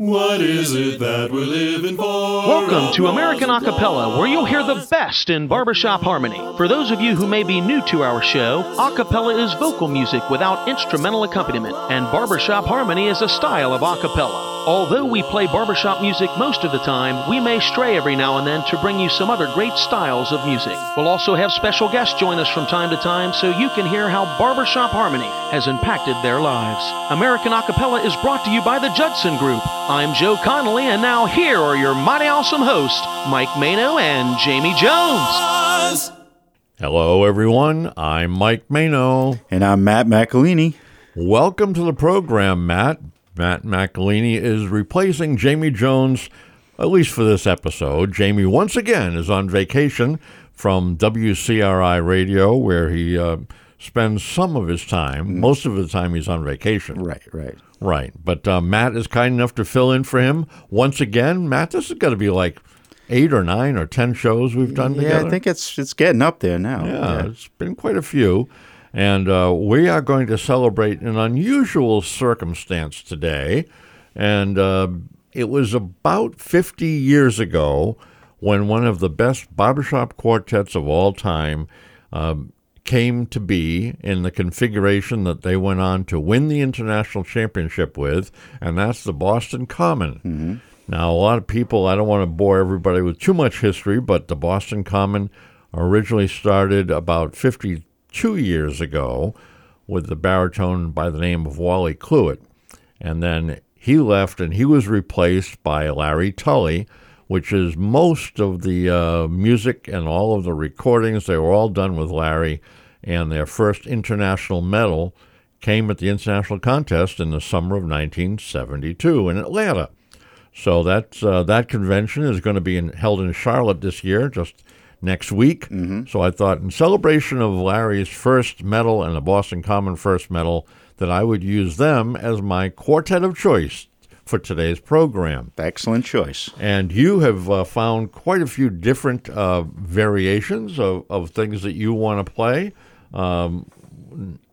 What is it that we're living for? Welcome to American Acapella, where you'll hear the best in barbershop harmony. For those of you who may be new to our show, acapella is vocal music without instrumental accompaniment, and barbershop harmony is a style of acapella. Although we play barbershop music most of the time, we may stray every now and then to bring you some other great styles of music. We'll also have special guests join us from time to time so you can hear how barbershop harmony has impacted their lives. American Acapella is brought to you by the Judson Group. I'm Joe Connolly, and now here are your mighty awesome hosts, Mike Mano and Jamie Jones. Hello, everyone. I'm Mike Mano. And I'm Matt McElhaney. Welcome to the program, Matt. Matt McElhaney is replacing Jamie Jones, at least for this episode. Jamie, once again, is on vacation from WCRI Radio, where he uh, spends some of his time. Mm. Most of the time, he's on vacation. Right, right. Right. But uh, Matt is kind enough to fill in for him once again. Matt, this has got to be like eight or nine or ten shows we've done yeah, together. Yeah, I think it's it's getting up there now. Yeah, yeah. it's been quite a few. And uh, we are going to celebrate an unusual circumstance today. And uh, it was about 50 years ago when one of the best barbershop quartets of all time um, came to be in the configuration that they went on to win the international championship with, and that's the Boston Common. Mm-hmm. Now, a lot of people, I don't want to bore everybody with too much history, but the Boston Common originally started about 50 two years ago with the baritone by the name of Wally Clewitt. And then he left and he was replaced by Larry Tully, which is most of the uh, music and all of the recordings. They were all done with Larry, and their first international medal came at the international contest in the summer of 1972 in Atlanta. So that uh, that convention is going to be in, held in Charlotte this year, just next week. Mm-hmm. So I thought, in celebration of Larry's first medal and the Boston Common first medal, that I would use them as my quartet of choice for today's program. Excellent choice. And you have uh, found quite a few different uh, variations of, of things that you want to play. Um,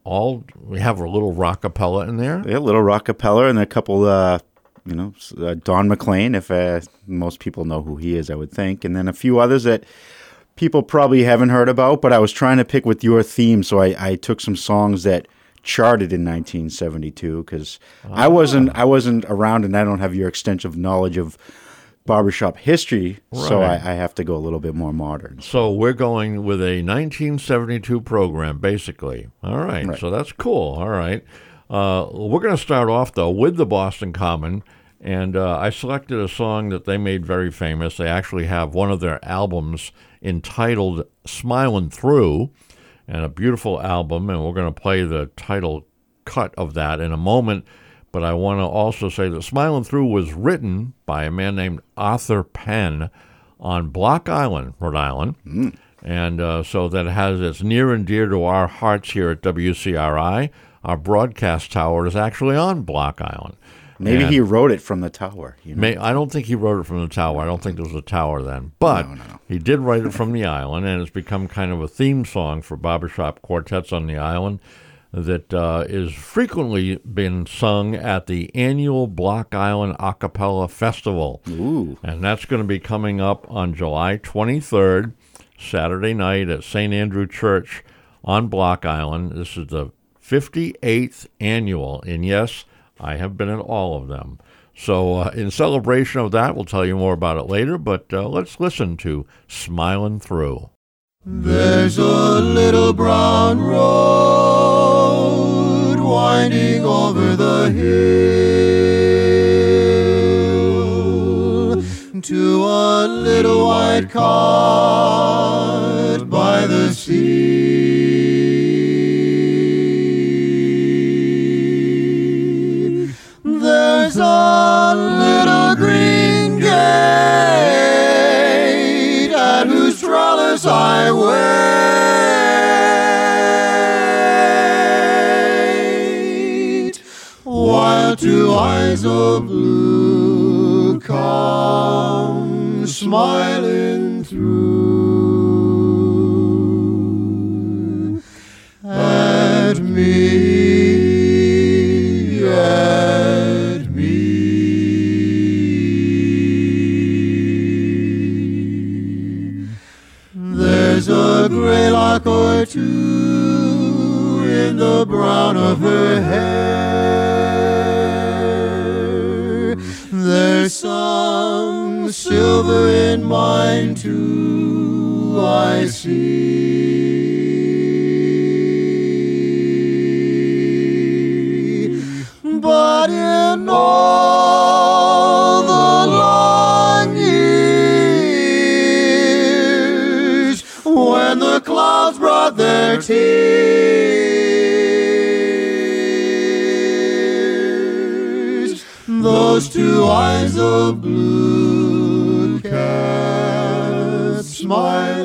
all we have a little rockapella in there. Yeah, a little rockapella and a couple, uh, you know, uh, Don McLean, if uh, most people know who he is, I would think, and then a few others that people probably haven't heard about, but I was trying to pick with your theme, so I, I took some songs that charted in 1972 because I wasn't I wasn't around and I don't have your extensive knowledge of barbershop history, right. so I, I, have to go a little bit more modern. So we're going with a 1972 program, basically. All right, right. so that's cool. All right, uh, we're going to start off though with the Boston Common. And uh, I selected a song that they made very famous. They actually have one of their albums entitled Smiling Through, and a beautiful album. And we're going to play the title cut of that in a moment. But I want to also say that Smiling Through was written by a man named Arthur Penn on Block Island, Rhode Island. Mm. And uh, so that has it's near and dear to our hearts here at WCRI. Our broadcast tower is actually on Block Island. Maybe and he wrote it from the tower. You know? may, I don't think he wrote it from the tower. I don't think there was a tower then. But no, no, he did write it from the island, and it's become kind of a theme song for barbershop quartets on the island that uh, is frequently been sung at the annual Block Island A Cappella Festival. Ooh. And that's going to be coming up on July 23rd, Saturday night at St. Andrew Church on Block Island. This is the 58th annual. And yes, I have been in all of them. So, uh, in celebration of that, we'll tell you more about it later, but uh, let's listen to Smiling Through. There's a little brown road winding over the hill to a little white cot by the sea. Gate at whose trellis I wait, while two eyes of blue come smiling through. At me. A gray lock or two in the brown of her hair. There's some silver in mine too, I see. Brought their tears, those two eyes of blue kept smiling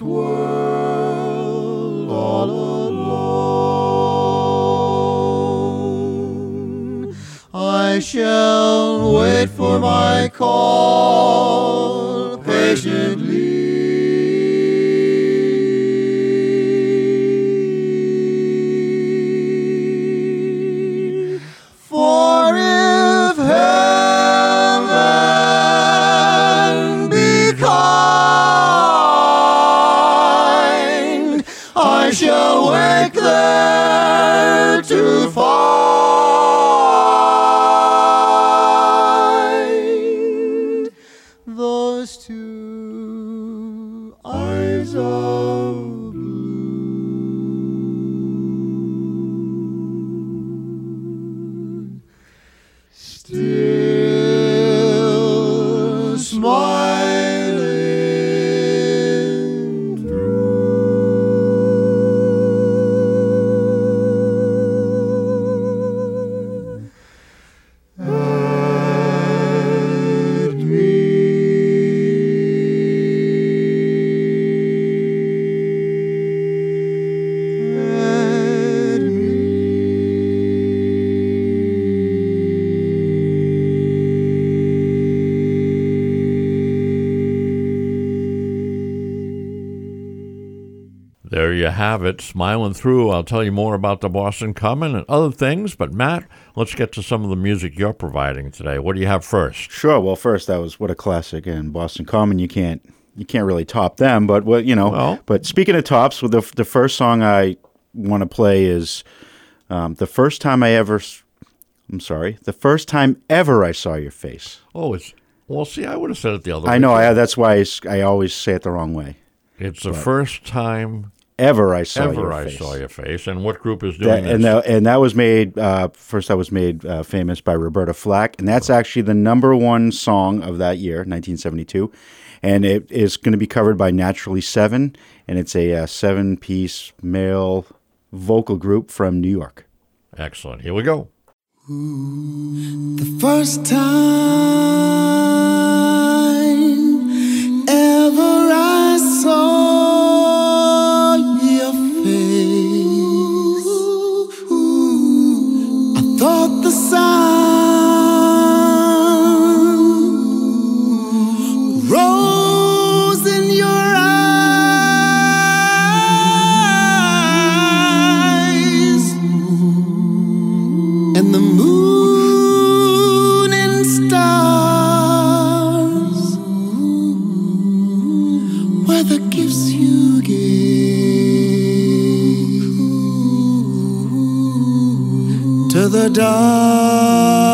world It, smiling through. I'll tell you more about the Boston Common and other things, but Matt, let's get to some of the music you're providing today. What do you have first? Sure. Well, first that was what a classic and Boston Common. You can't you can't really top them, but what you know. Well- but speaking of tops, well, the the first song I want to play is um, the first time I ever. I'm sorry. The first time ever I saw your face. Oh, it's well. See, I would have said it the other way. I know. I, that's why I always say it the wrong way. It's the first time Ever I saw ever your I face. saw your face. And what group is doing That, and that, and that was made uh, first. That was made uh, famous by Roberta Flack, and that's actually the number one song of that year, 1972. And it is going to be covered by Naturally Seven, and it's a uh, seven-piece male vocal group from New York. Excellent. Here we go. The first time ever I saw the dark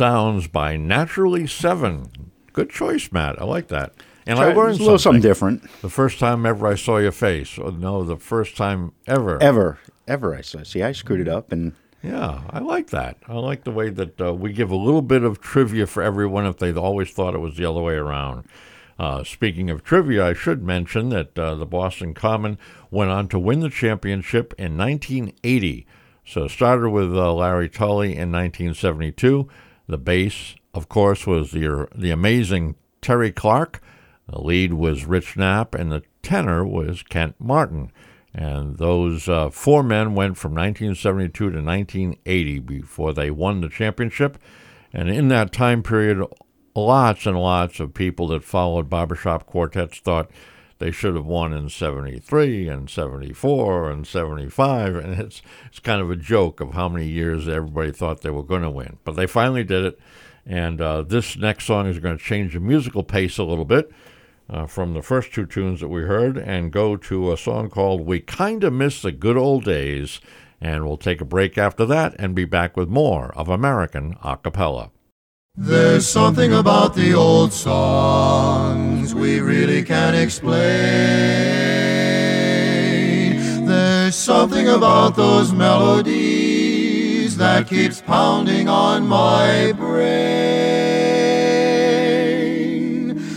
sounds by Naturally Seven. Good choice, Matt. I like that. And I learned a little something something. different. The first time ever I saw your face. Or no, the first time ever. Ever, ever. I saw. See, I screwed it up, and Yeah, I like that. I like the way that uh, we give a little bit of trivia for everyone if they always thought it was the other way around. Uh, speaking of trivia, I should mention that uh, the Boston Common went on to win the championship in 1980. So it started with uh, Larry Tully in 1972. The bass, of course, was the, the amazing Terry Clark. The lead was Rich Knapp, and the tenor was Kent Martin. And those uh, four men went from 1972 to 1980 before they won the championship. And in that time period, lots and lots of people that followed barbershop quartets thought they should have won in 73 and 74 and 75. And it's, it's kind of a joke of how many years everybody thought they were going to win. But they finally did it. And uh, this next song is going to change the musical pace a little bit uh, from the first two tunes that we heard and go to a song called We Kinda Miss the Good Old Days. And we'll take a break after that and be back with more of American a cappella. There's something about the old songs we really can't explain. There's something about those melodies that keeps pounding on my brain.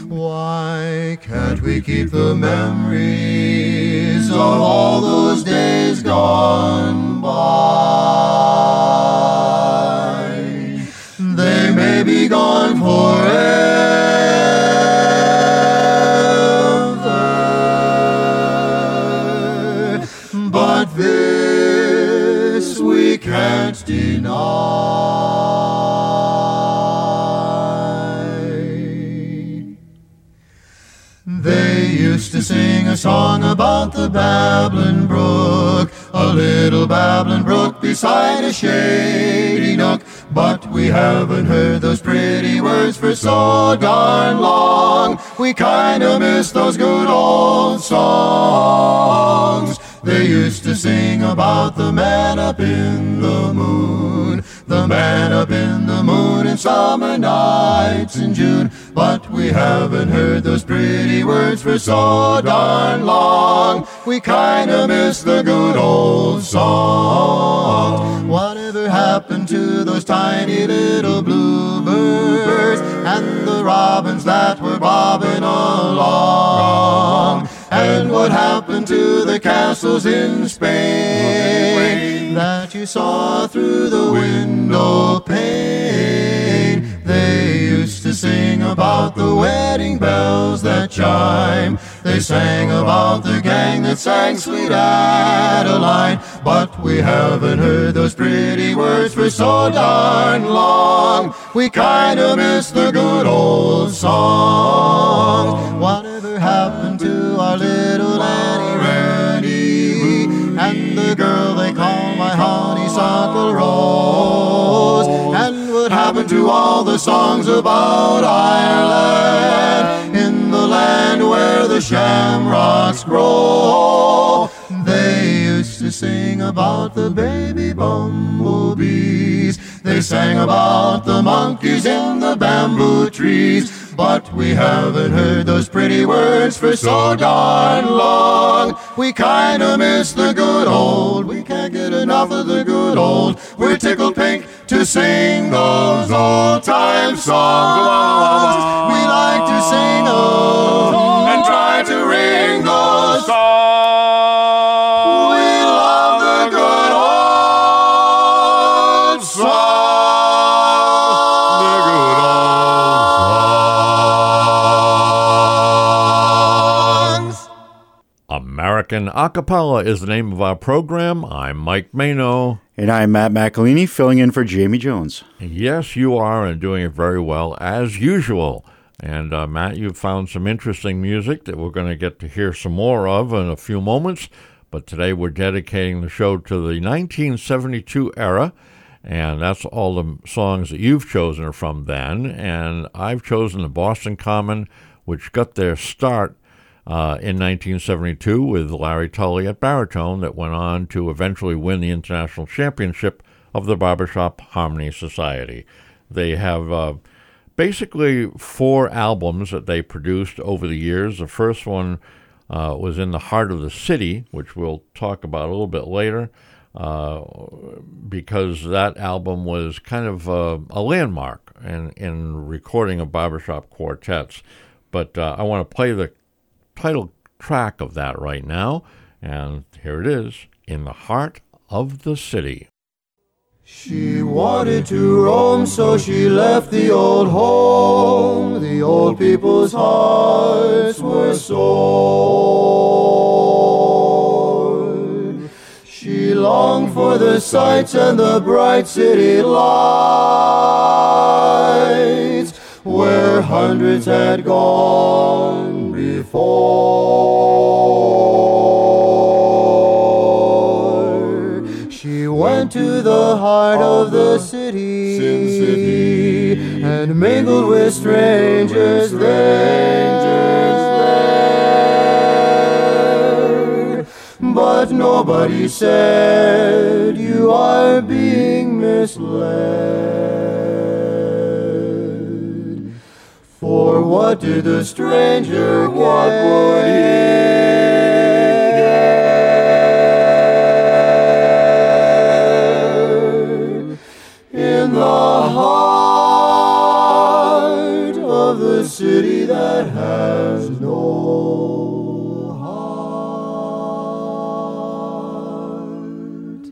Why can't we keep the memories of all those days gone by? Be gone forever, but this we can't deny. They used to sing a song about the babbling brook, a little babbling brook beside a shady nook. But we haven't heard those pretty words for so darn long. We kinda miss those good old songs. They used to sing about the man up in the moon, the man up in the moon in summer nights in June. But we haven't heard those pretty words for so darn long. We kinda miss the good old song. Whatever happened to those tiny little bluebirds and the robins that were bobbing along? And what happened to the castles in Spain that you saw through the window pane? They used to sing about the wedding bells that chime They sang about the gang that sang Sweet Adeline, but we haven't heard those pretty words for so darn long. We kinda miss the good old song. Whatever little Annie Rooney and the girl they call my honeysuckle rose? And what happened to all the songs about Ireland in the land where the shamrocks grow? They used to sing about the baby bumblebees. They sang about the monkeys in the bamboo trees. But we haven't heard those pretty words for so darn long. We kinda miss the good old. We can't get enough of the good old. We're tickled pink to sing those old time songs. We like to sing them and try to ring those we American Acapella is the name of our program. I'm Mike Mano. And I'm Matt McElhaney, filling in for Jamie Jones. Yes, you are, and doing it very well as usual. And uh, Matt, you've found some interesting music that we're going to get to hear some more of in a few moments. But today we're dedicating the show to the 1972 era, and that's all the songs that you've chosen are from then. And I've chosen the Boston Common, which got their start uh, in 1972 with Larry Tully at baritone, that went on to eventually win the international championship of the Barbershop Harmony Society. They have uh, basically four albums that they produced over the years. The first one uh, was in the heart of the city, which we'll talk about a little bit later, uh, because that album was kind of uh, a landmark in, in recording of barbershop quartets. But uh, I want to play the title track of that right now, and here it is In the Heart of the City. She wanted to roam, so she left the old home. The old people's hearts were sore. She longed for the sights and the bright city lights, where hundreds had gone before. She went to the heart of the city, and mingled with strangers there. But nobody said you are being misled. For what did the stranger? What would he get? In the heart of the city that has no heart.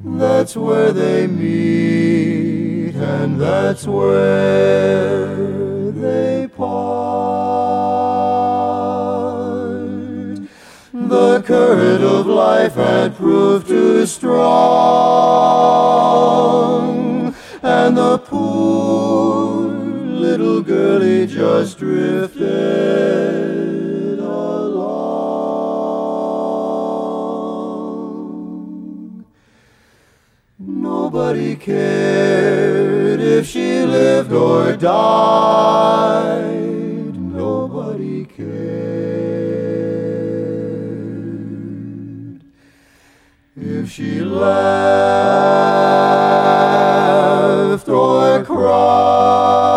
That's where they meet, and that's where they part. The current of life had proved too strong, and the poor little girlie just drifted along. Nobody cared if she lived or died. Nobody cared if she laughed or cried.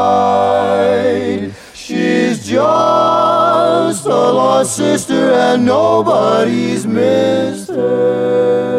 She's just a lost sister, and nobody's missed her.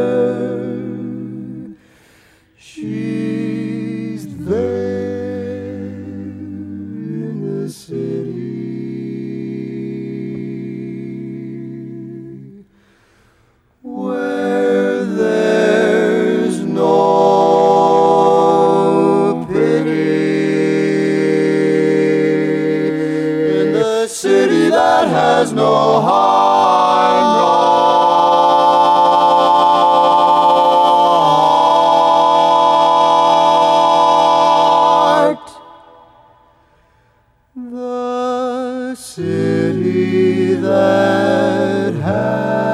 City that has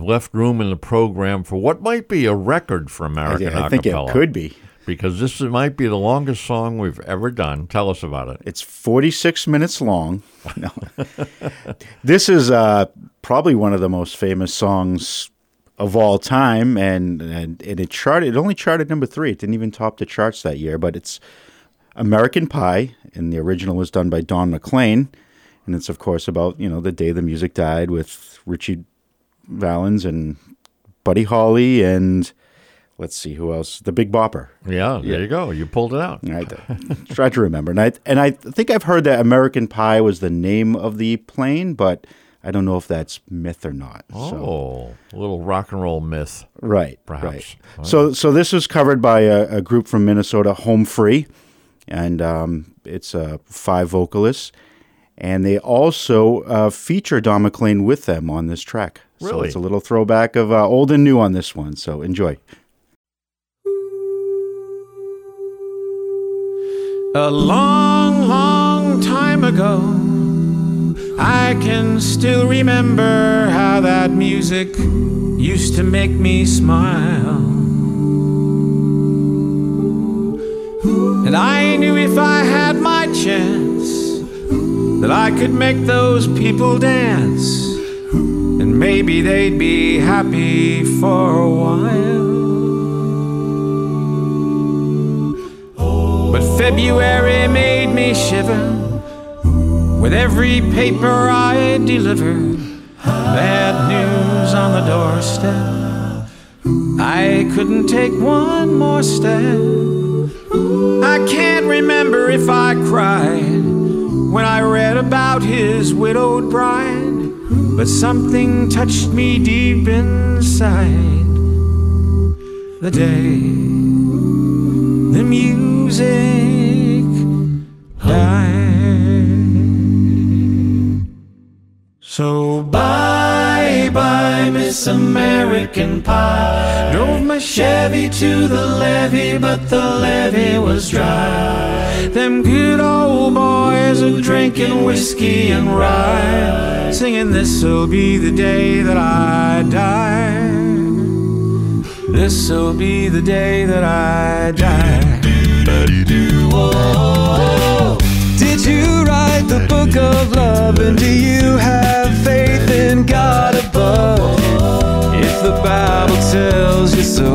We've left room in the program for what might be a record for I, American I think it could be. because this might be the longest song we've ever done. Tell us about it. It's 46 minutes long. No. this is uh, probably one of the most famous songs of all time, and, and and it charted. It only charted number three. It didn't even top the charts that year. But it's American Pie, and the original was done by Don McLean, and it's of course about you know the day the music died with Ritchie Valens and Buddy Holly and let's see who else, the Big Bopper. Yeah, there you go. You pulled it out. I tried to remember, and I and I think I've heard that American Pie was the name of the plane, but I don't know if that's myth or not. So, Oh, a little rock and roll myth. right, perhaps. right. So so this was covered by a, a group from Minnesota, Home Free, and um, it's uh, five vocalists, and they also uh, feature Don McLean with them on this track. So it's a little throwback of uh, old and new on this one. So enjoy. A long, long time ago, I can still remember how that music used to make me smile. And I knew if I had my chance that I could make those people dance, and maybe they'd be happy for a while. But February made me shiver with every paper I delivered. Bad news on the doorstep. I couldn't take one more step. I can't remember if I cried when I read about his widowed bride, but something touched me deep inside the day the music died. So Miss American Pie. Drove my Chevy to the levee, but the levee was dry. Them good old boys are drinking whiskey and rye, singing, This'll be the day that I die. This'll be the day that I die. Did you write the book of love? Do you so.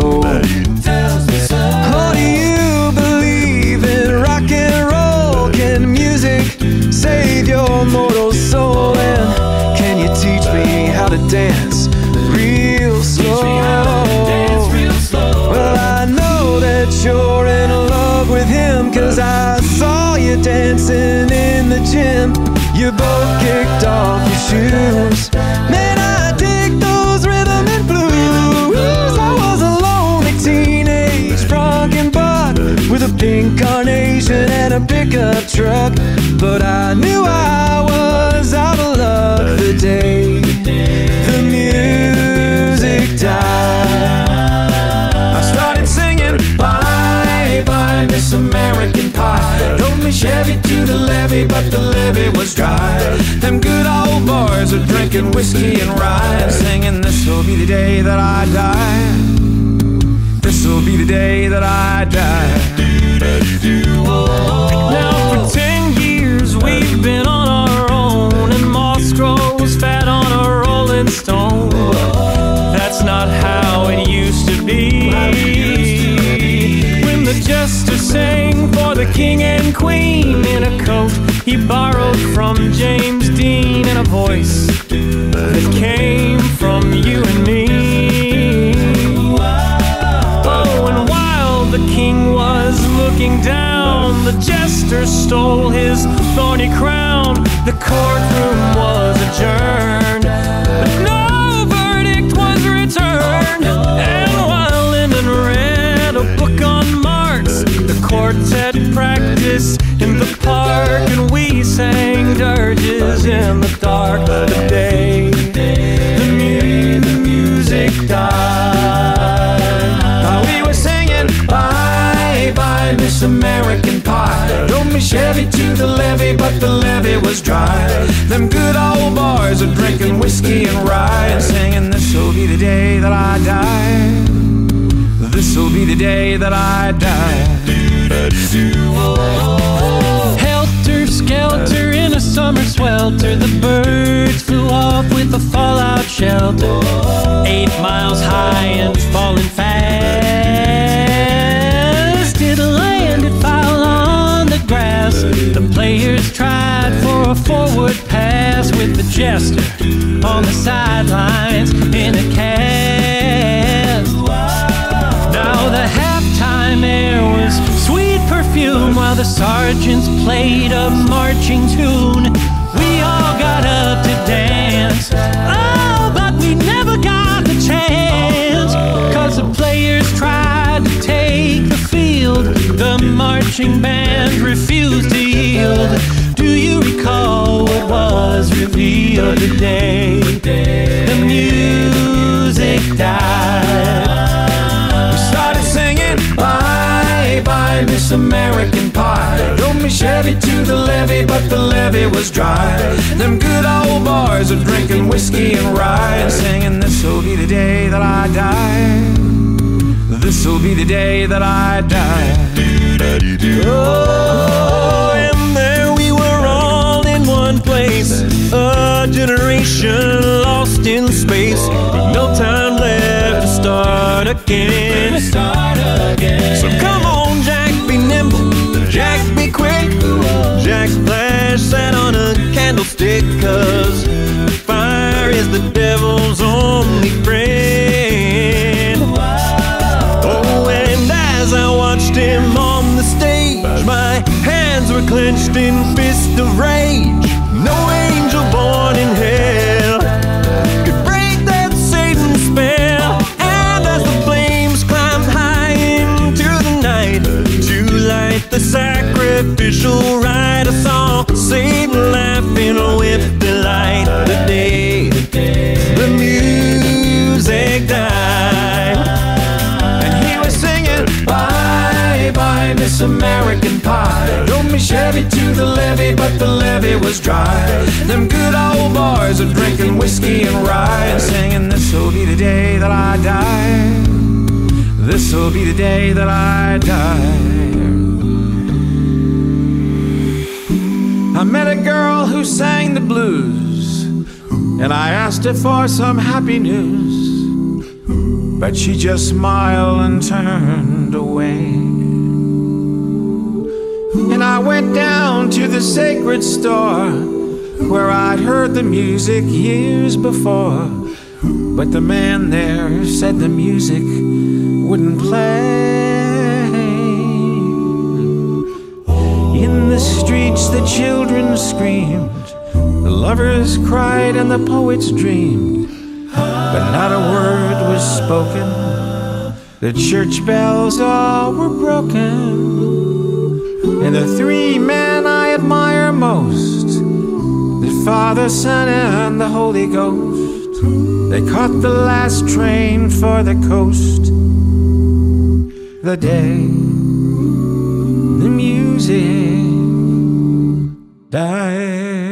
Or do you believe in rock and roll? Can music save your mortal soul? And can you teach me how to dance real slow? Well, I know that you're in love with him, cause I saw you dancing in the gym. You both kicked off your shoes. Pink carnation and a pickup truck. But I knew I was out of luck the day the music died. I started singing Bye bye Miss American Pie Drove me Chevy to the levee But the levee was dry Them good old boys are drinking whiskey and rye Singing this'll be the day that I die This'll be the day that I die Now for ten years we've been on our own And moss grows fat on a rolling stone That's not how it used to be. When the jester sang for the king and queen in a coat he borrowed from James Dean and a voice that came from you and thorny crown. The courtroom was adjourned, but no verdict was returned. And while Lenin read a book on Marx, the quartet practiced in the park, and we sang dirges in the dark of the day. The, mu- the music died. We were singing, bye bye, Miss. Drove me Chevy to the levee, but the levee was dry. Them good old boys are drinking whiskey and rye and singing, This'll be the day that I die. This'll be the day that I die. Helter skelter in a summer swelter, the birds flew off with a fallout shelter. Eight miles high and falling fast. With the jester on the sidelines in a cast. Now the halftime air was sweet perfume while the sergeants played a marching tune. We all got up to dance. Oh, but we never got the chance. Cause the players tried to take the field. The marching band refused to revealed today? The music died. We started singing Bye bye Miss American Pie. Drove me Chevy to the levee but the levee was dry. Them good old boys are drinking whiskey and rye. Singing this'll be the day that I die. This'll be the day that I die. Oh, generation lost in space. With no time left to start again. So come on, Jack, be nimble. Jack, be quick. Jack Flash sat on a candlestick Cause fire is the devil's only friend. Oh, and as I watched him on the stage, my hands were clenched in fist of rage. American Pie. Drove me Chevy to the levee, but the levee was dry. Them good old boys are drinking whiskey and rye and singing, This'll be the day that I die. This'll be the day that I die. I met a girl who sang the blues, and I asked her for some happy news. But she just smiled and turned away. I went down to the sacred store where I'd heard the music years before. But the man there said the music wouldn't play. In the streets, the children screamed, the lovers cried, and the poets dreamed but not a word was spoken. The church bells all were broken. And the three men I admire most the Father, Son, and the Holy Ghost. They caught the last train for the coast. The day the music died.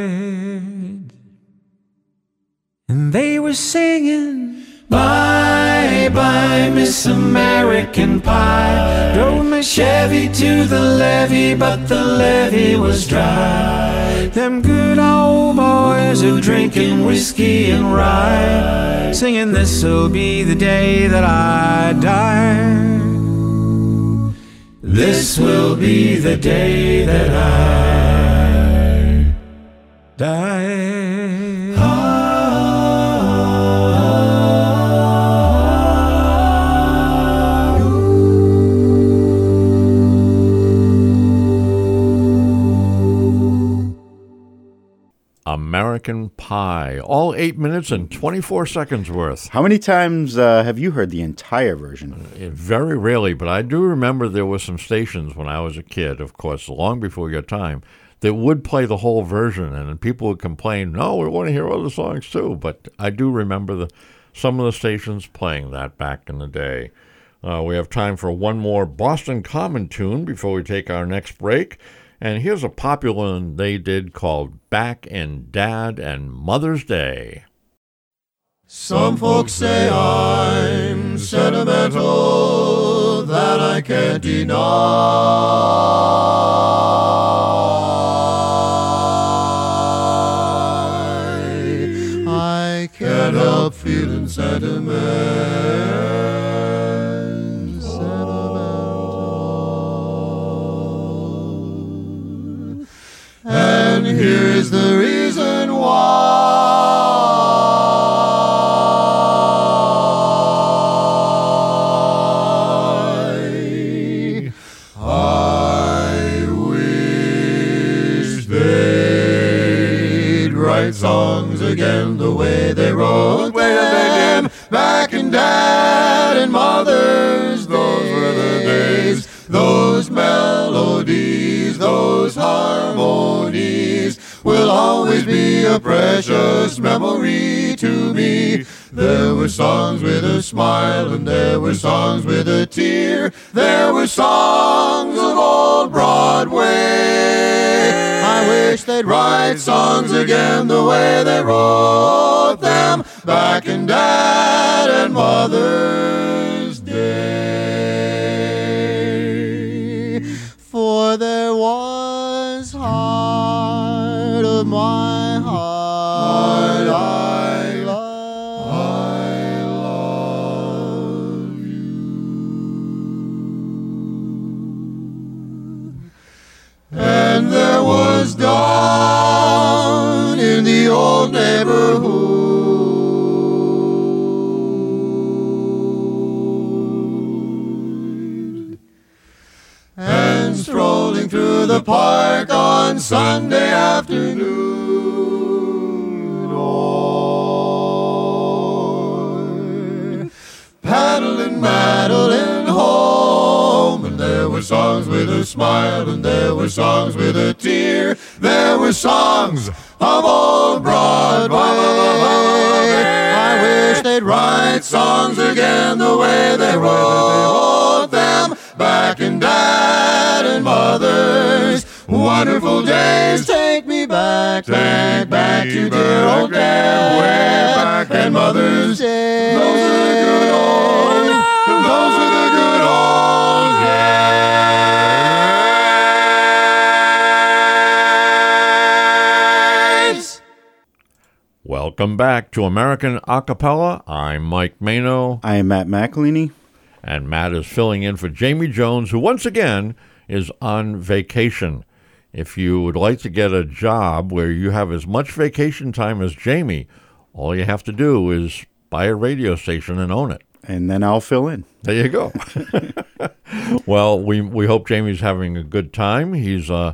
And they were singing, Miss American Pie. Drove my Chevy to the levee, but the levee was dry. Them good old boys are drinking whiskey and rye, singing, This'll be the day that I die. This will be the day that I die. Pie. All eight minutes and 24 seconds worth. How many times uh, have you heard the entire version? Eh, Very rarely, but I do remember there were some stations when I was a kid, of course, long before your time, that would play the whole version, and people would complain, "No, we want to hear other songs too." But I do remember the some of the stations playing that back in the day. Uh, we have time for one more Boston Common tune before we take our next break. And here's a popular one they did called Back in Dad and Mother's Day. Some folks say I'm sentimental, that I can't deny. I can't help feeling sentiment, And here's the reason why. I wish they'd write songs again the way they wrote them back in Dad and Mother's Those were the days. Those melodies, always be a precious memory to me. There were songs with a smile and there were songs with a tear. There were songs of old Broadway. I wish they'd write songs again the way they wrote them back in Dad and Mother's park on Sunday afternoon, songs with a smile, and there were songs with a tear. There were songs of old Broadway. I wish they'd write songs again the way they wrote them back in Dad and Mother's wonderful days. Take me back, back, back to dear old Dad Back and Mother's days. Those are the good old, those are the good old days. Welcome back to American Acapella. I'm Mike Mano, I am Matt McElhaney. and Matt is filling in for Jamie Jones, who once again is on vacation. If you would like to get a job where you have as much vacation time as Jamie, all you have to do is buy a radio station and own it. And then I'll fill in. There you go. well, we we hope Jamie's having a good time. He's uh,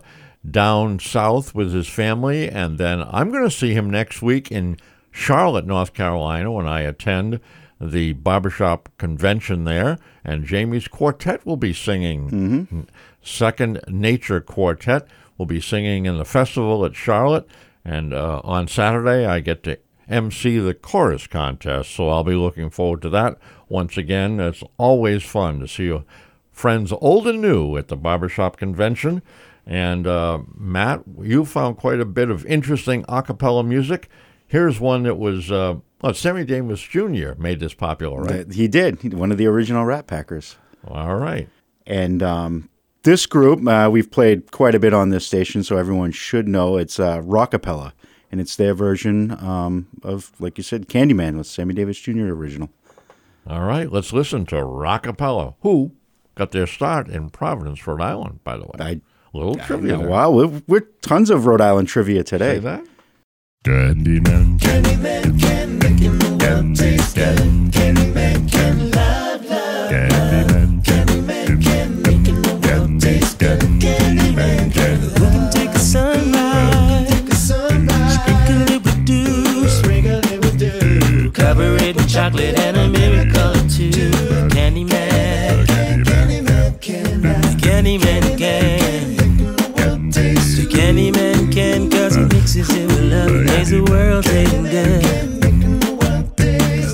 down south with his family, and then I'm going to see him next week in Charlotte, North Carolina, when I attend the barbershop convention there. And Jamie's quartet will be singing. Second Nature Quartet will be singing in the festival at Charlotte, and uh, on Saturday I get to MC the chorus contest. So I'll be looking forward to that. Once again, it's always fun to see friends old and new at the barbershop convention. And uh, Matt, you found quite a bit of interesting a cappella music. Here's one that was, uh, well, Sammy Davis Jr. made this popular, right? He did. One of the original Rat Packers. All right. And um, this group, uh, we've played quite a bit on this station, so everyone should know it's uh, Rockapella. And it's their version um, of, like you said, Candyman with Sammy Davis Jr. original. All right. Let's listen to Rockapella, who got their start in Providence, Rhode Island, by the way. I, little I trivia. know, wow, we're, we're tons of Rhode Island trivia Say today. that? Candyman, Candyman can make him the world taste good. Candyman can love, love. Or. Candyman, Candyman Candyman can. Candyman can, cause he mixes it with love and makes the world taste good.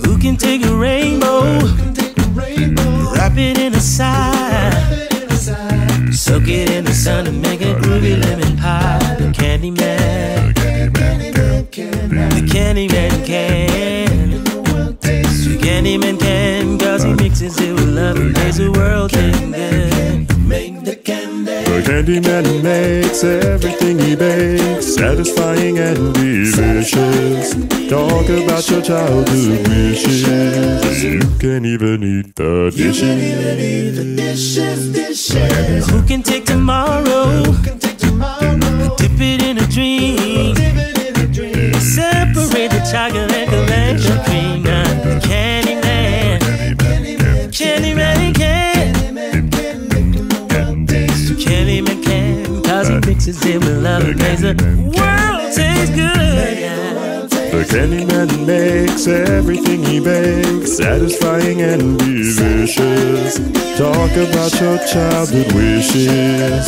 Who can take a rainbow, wrap it in a sigh, soak it in the sun and make a groovy lemon pie? The Candyman, the Candyman can. The Candyman can, cause he mixes it with love and makes the world taste good. Make the candy. The Candyman makes everything he bakes satisfying and delicious. Talk about your childhood wishes. You can even eat the dishes You can even eat the dishes. dishes. Who can take tomorrow? Who can take tomorrow? Dip it in a dream. Cause he mixes it with love makes the world taste good. The Candyman makes everything he bakes satisfying and delicious. Talk about your childhood wishes.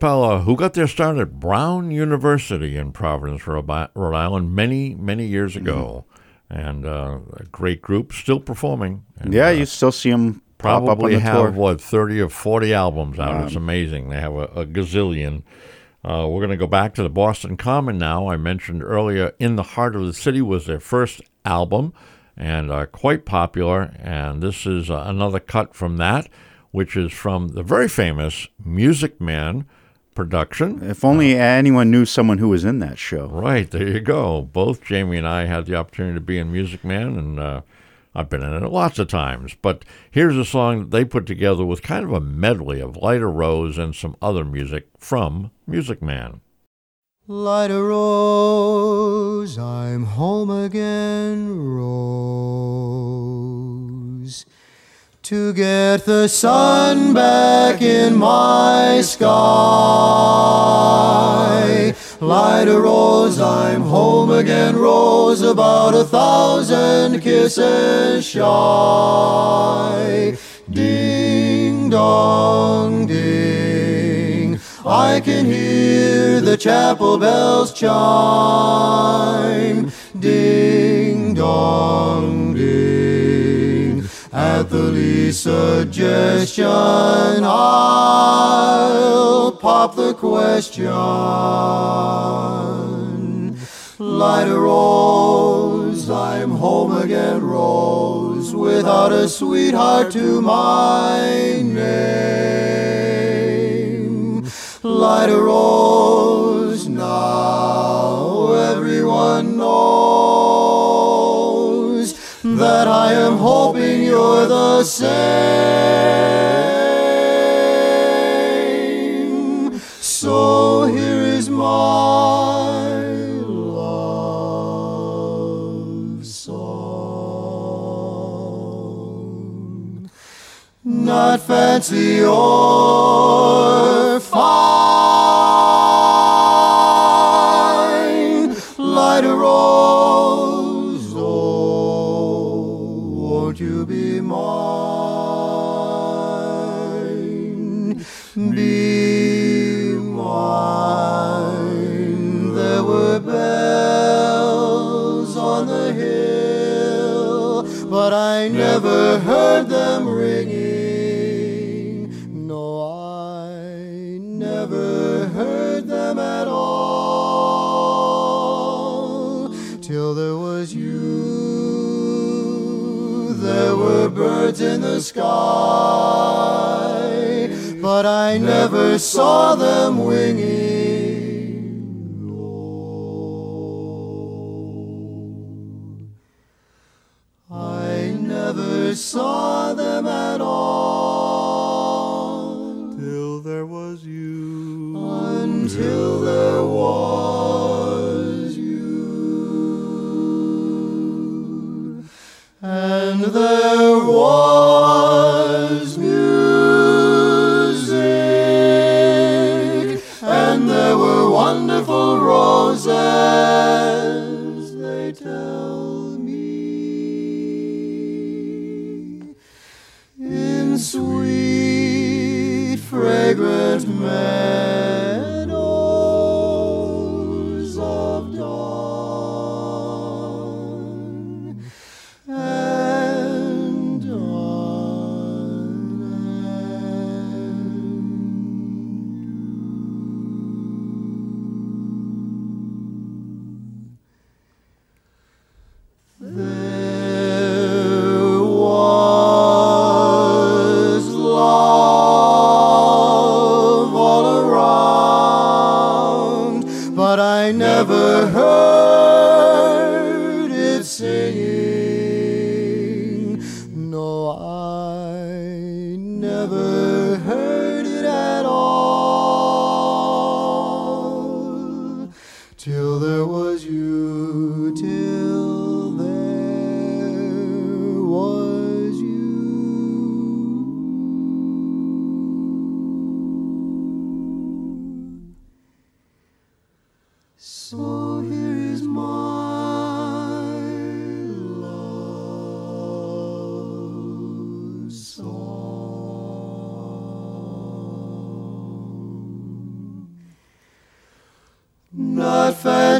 Rockapella, who got their start at Brown University in Providence, Rhode Island, many, many years ago. And uh, a great group, still performing. And, Yeah, uh, you still see them pop up on probably the have, tour. what, 30 or 40 albums out. it's amazing. They have a, a gazillion. Uh, we're going to go back to the Boston Common now. I mentioned earlier, In the Heart of the City was their first album and uh, quite popular. And this is uh, another cut from that, which is from the very famous Music Man production. If only anyone knew someone who was in that show. Right, there you go. Both Jamie and I had the opportunity to be in Music Man, and uh, I've been in it lots of times. But here's a song that they put together with kind of a medley of Lida Rose and some other music from Music Man. Lida rose, I'm home again, rose. To get the sun back in my sky. Lida rose, I'm home again, rose, about a thousand kisses shy. Ding dong ding. I can hear the chapel bells chime. Ding dong ding. At the least suggestion, I'll pop the question. Lida rose, I'm home again, rose, without a sweetheart to my name. Lida rose, now everyone knows that I am you're same. So here is my love song. Not fancy or fine. But I never saw them winging. Oh, I never saw them at all Till there was you. until there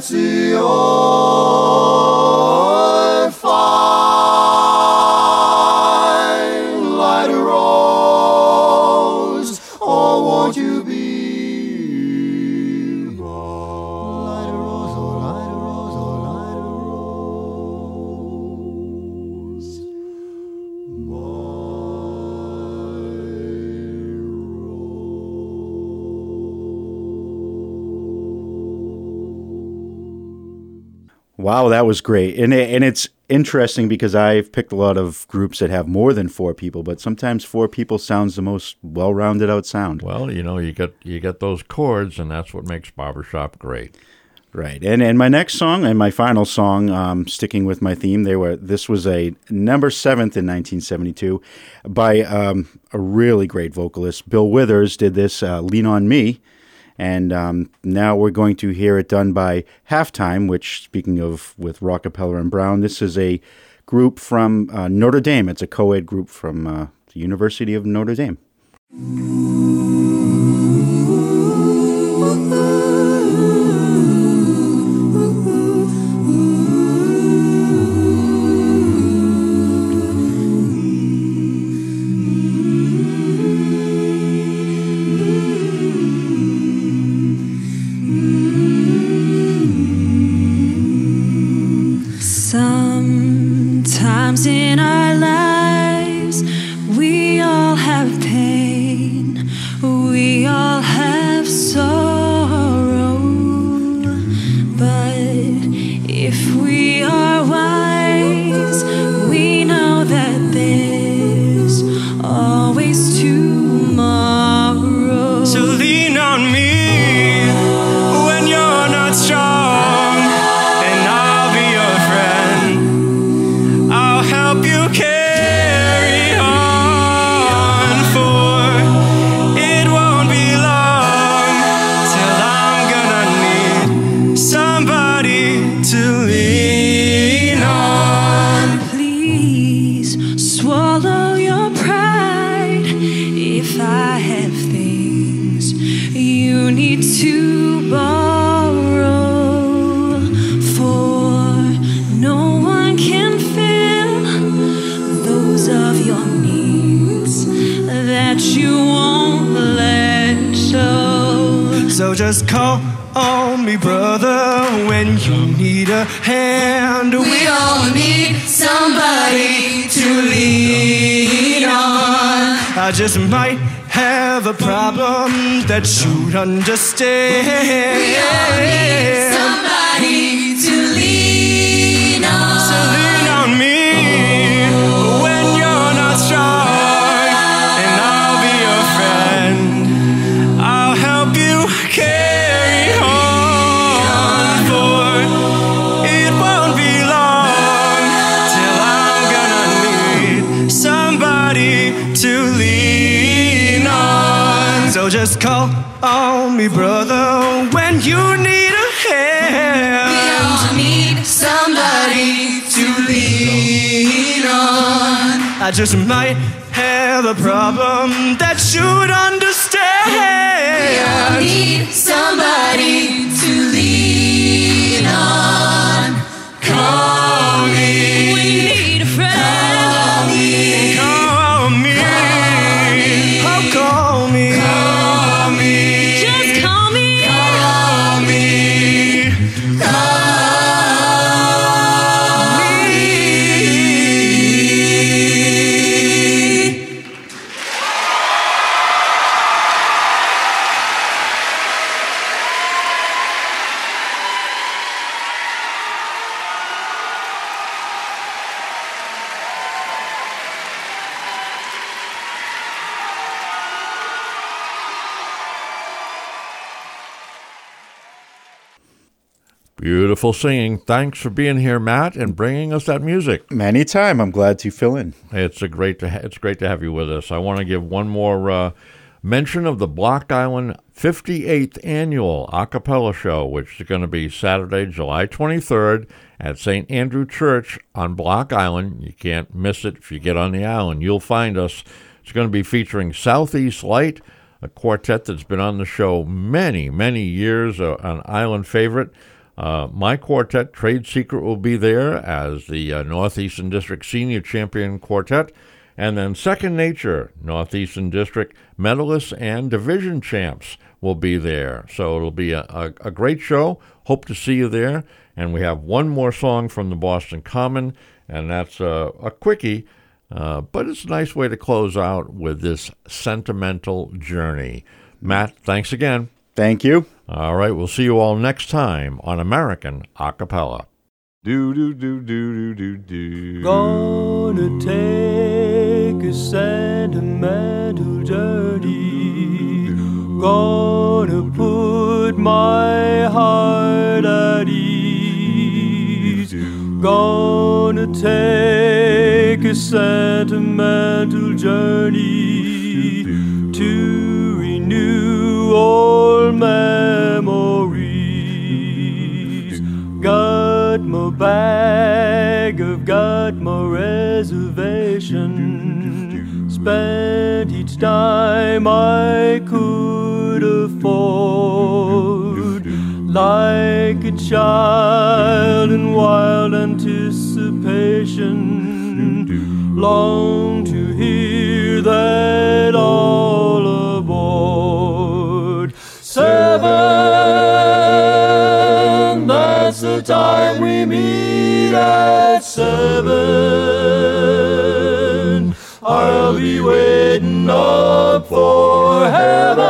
Not Wow, that was great. And it, and it's interesting because I've picked a lot of groups that have more than four people, but sometimes four people sounds the most well-rounded out sound. Well, you know, you get you get those chords, and that's what makes barbershop great. Right. And and my next song and my final song, um, sticking with my theme, they were this was a number seventh in 1972 by um, a really great vocalist. Bill Withers did this, uh, "Lean on Me," and um, now we're going to hear it done by Halftime. Which, speaking of with Rockapella and Brown, this is a group from uh, Notre Dame. It's a co-ed group from uh, the University of Notre Dame. I just might have a problem that you'd understand. We all need somebody to lean on. So lean call on me, brother, when you need a hand. We all need somebody to lean on. I just might have a problem that you'd understand. We all need somebody to lean on. Call Beautiful singing. Thanks for being here, Matt, and bringing us that music. Anytime, I'm glad to fill in. It's a great to ha- it's great to have you with us. I want to give one more uh, mention of the Block Island 58th annual a cappella show, which is going to be Saturday, July 23rd at St. Andrew Church on Block Island. You can't miss it if you get on the island. You'll find us. It's going to be featuring Southeast Light, a quartet that's been on the show many, many years, uh, an island favorite. Uh, my quartet, Trade Secret, will be there as the uh, Northeastern District Senior Champion Quartet. And then Second Nature, Northeastern District medalists and division champs will be there. So it'll be a, a, a great show. Hope to see you there. And we have one more song from the Boston Common, and that's a, a quickie, uh, but it's a nice way to close out with this sentimental journey. Matt, thanks again. Thank you. All right, we'll see you all next time on American Acapella. Do do do do do do do. Gonna take a sentimental journey. Gonna put my heart at ease. Gonna take a sentimental journey to old memories. Got my bag, I've got my reservation. Spent each dime I could afford. Like a child in wild anticipation. Long to hear that all time we meet at seven. I'll be waiting up for heaven,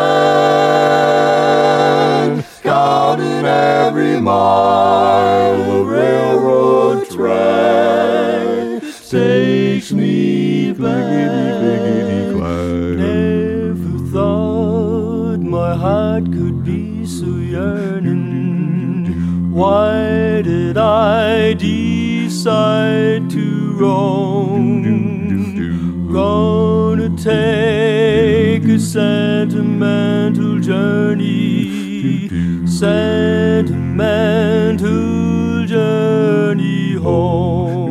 counting every mile Why did I decide to roam? Gonna take a sentimental journey, sentimental journey home,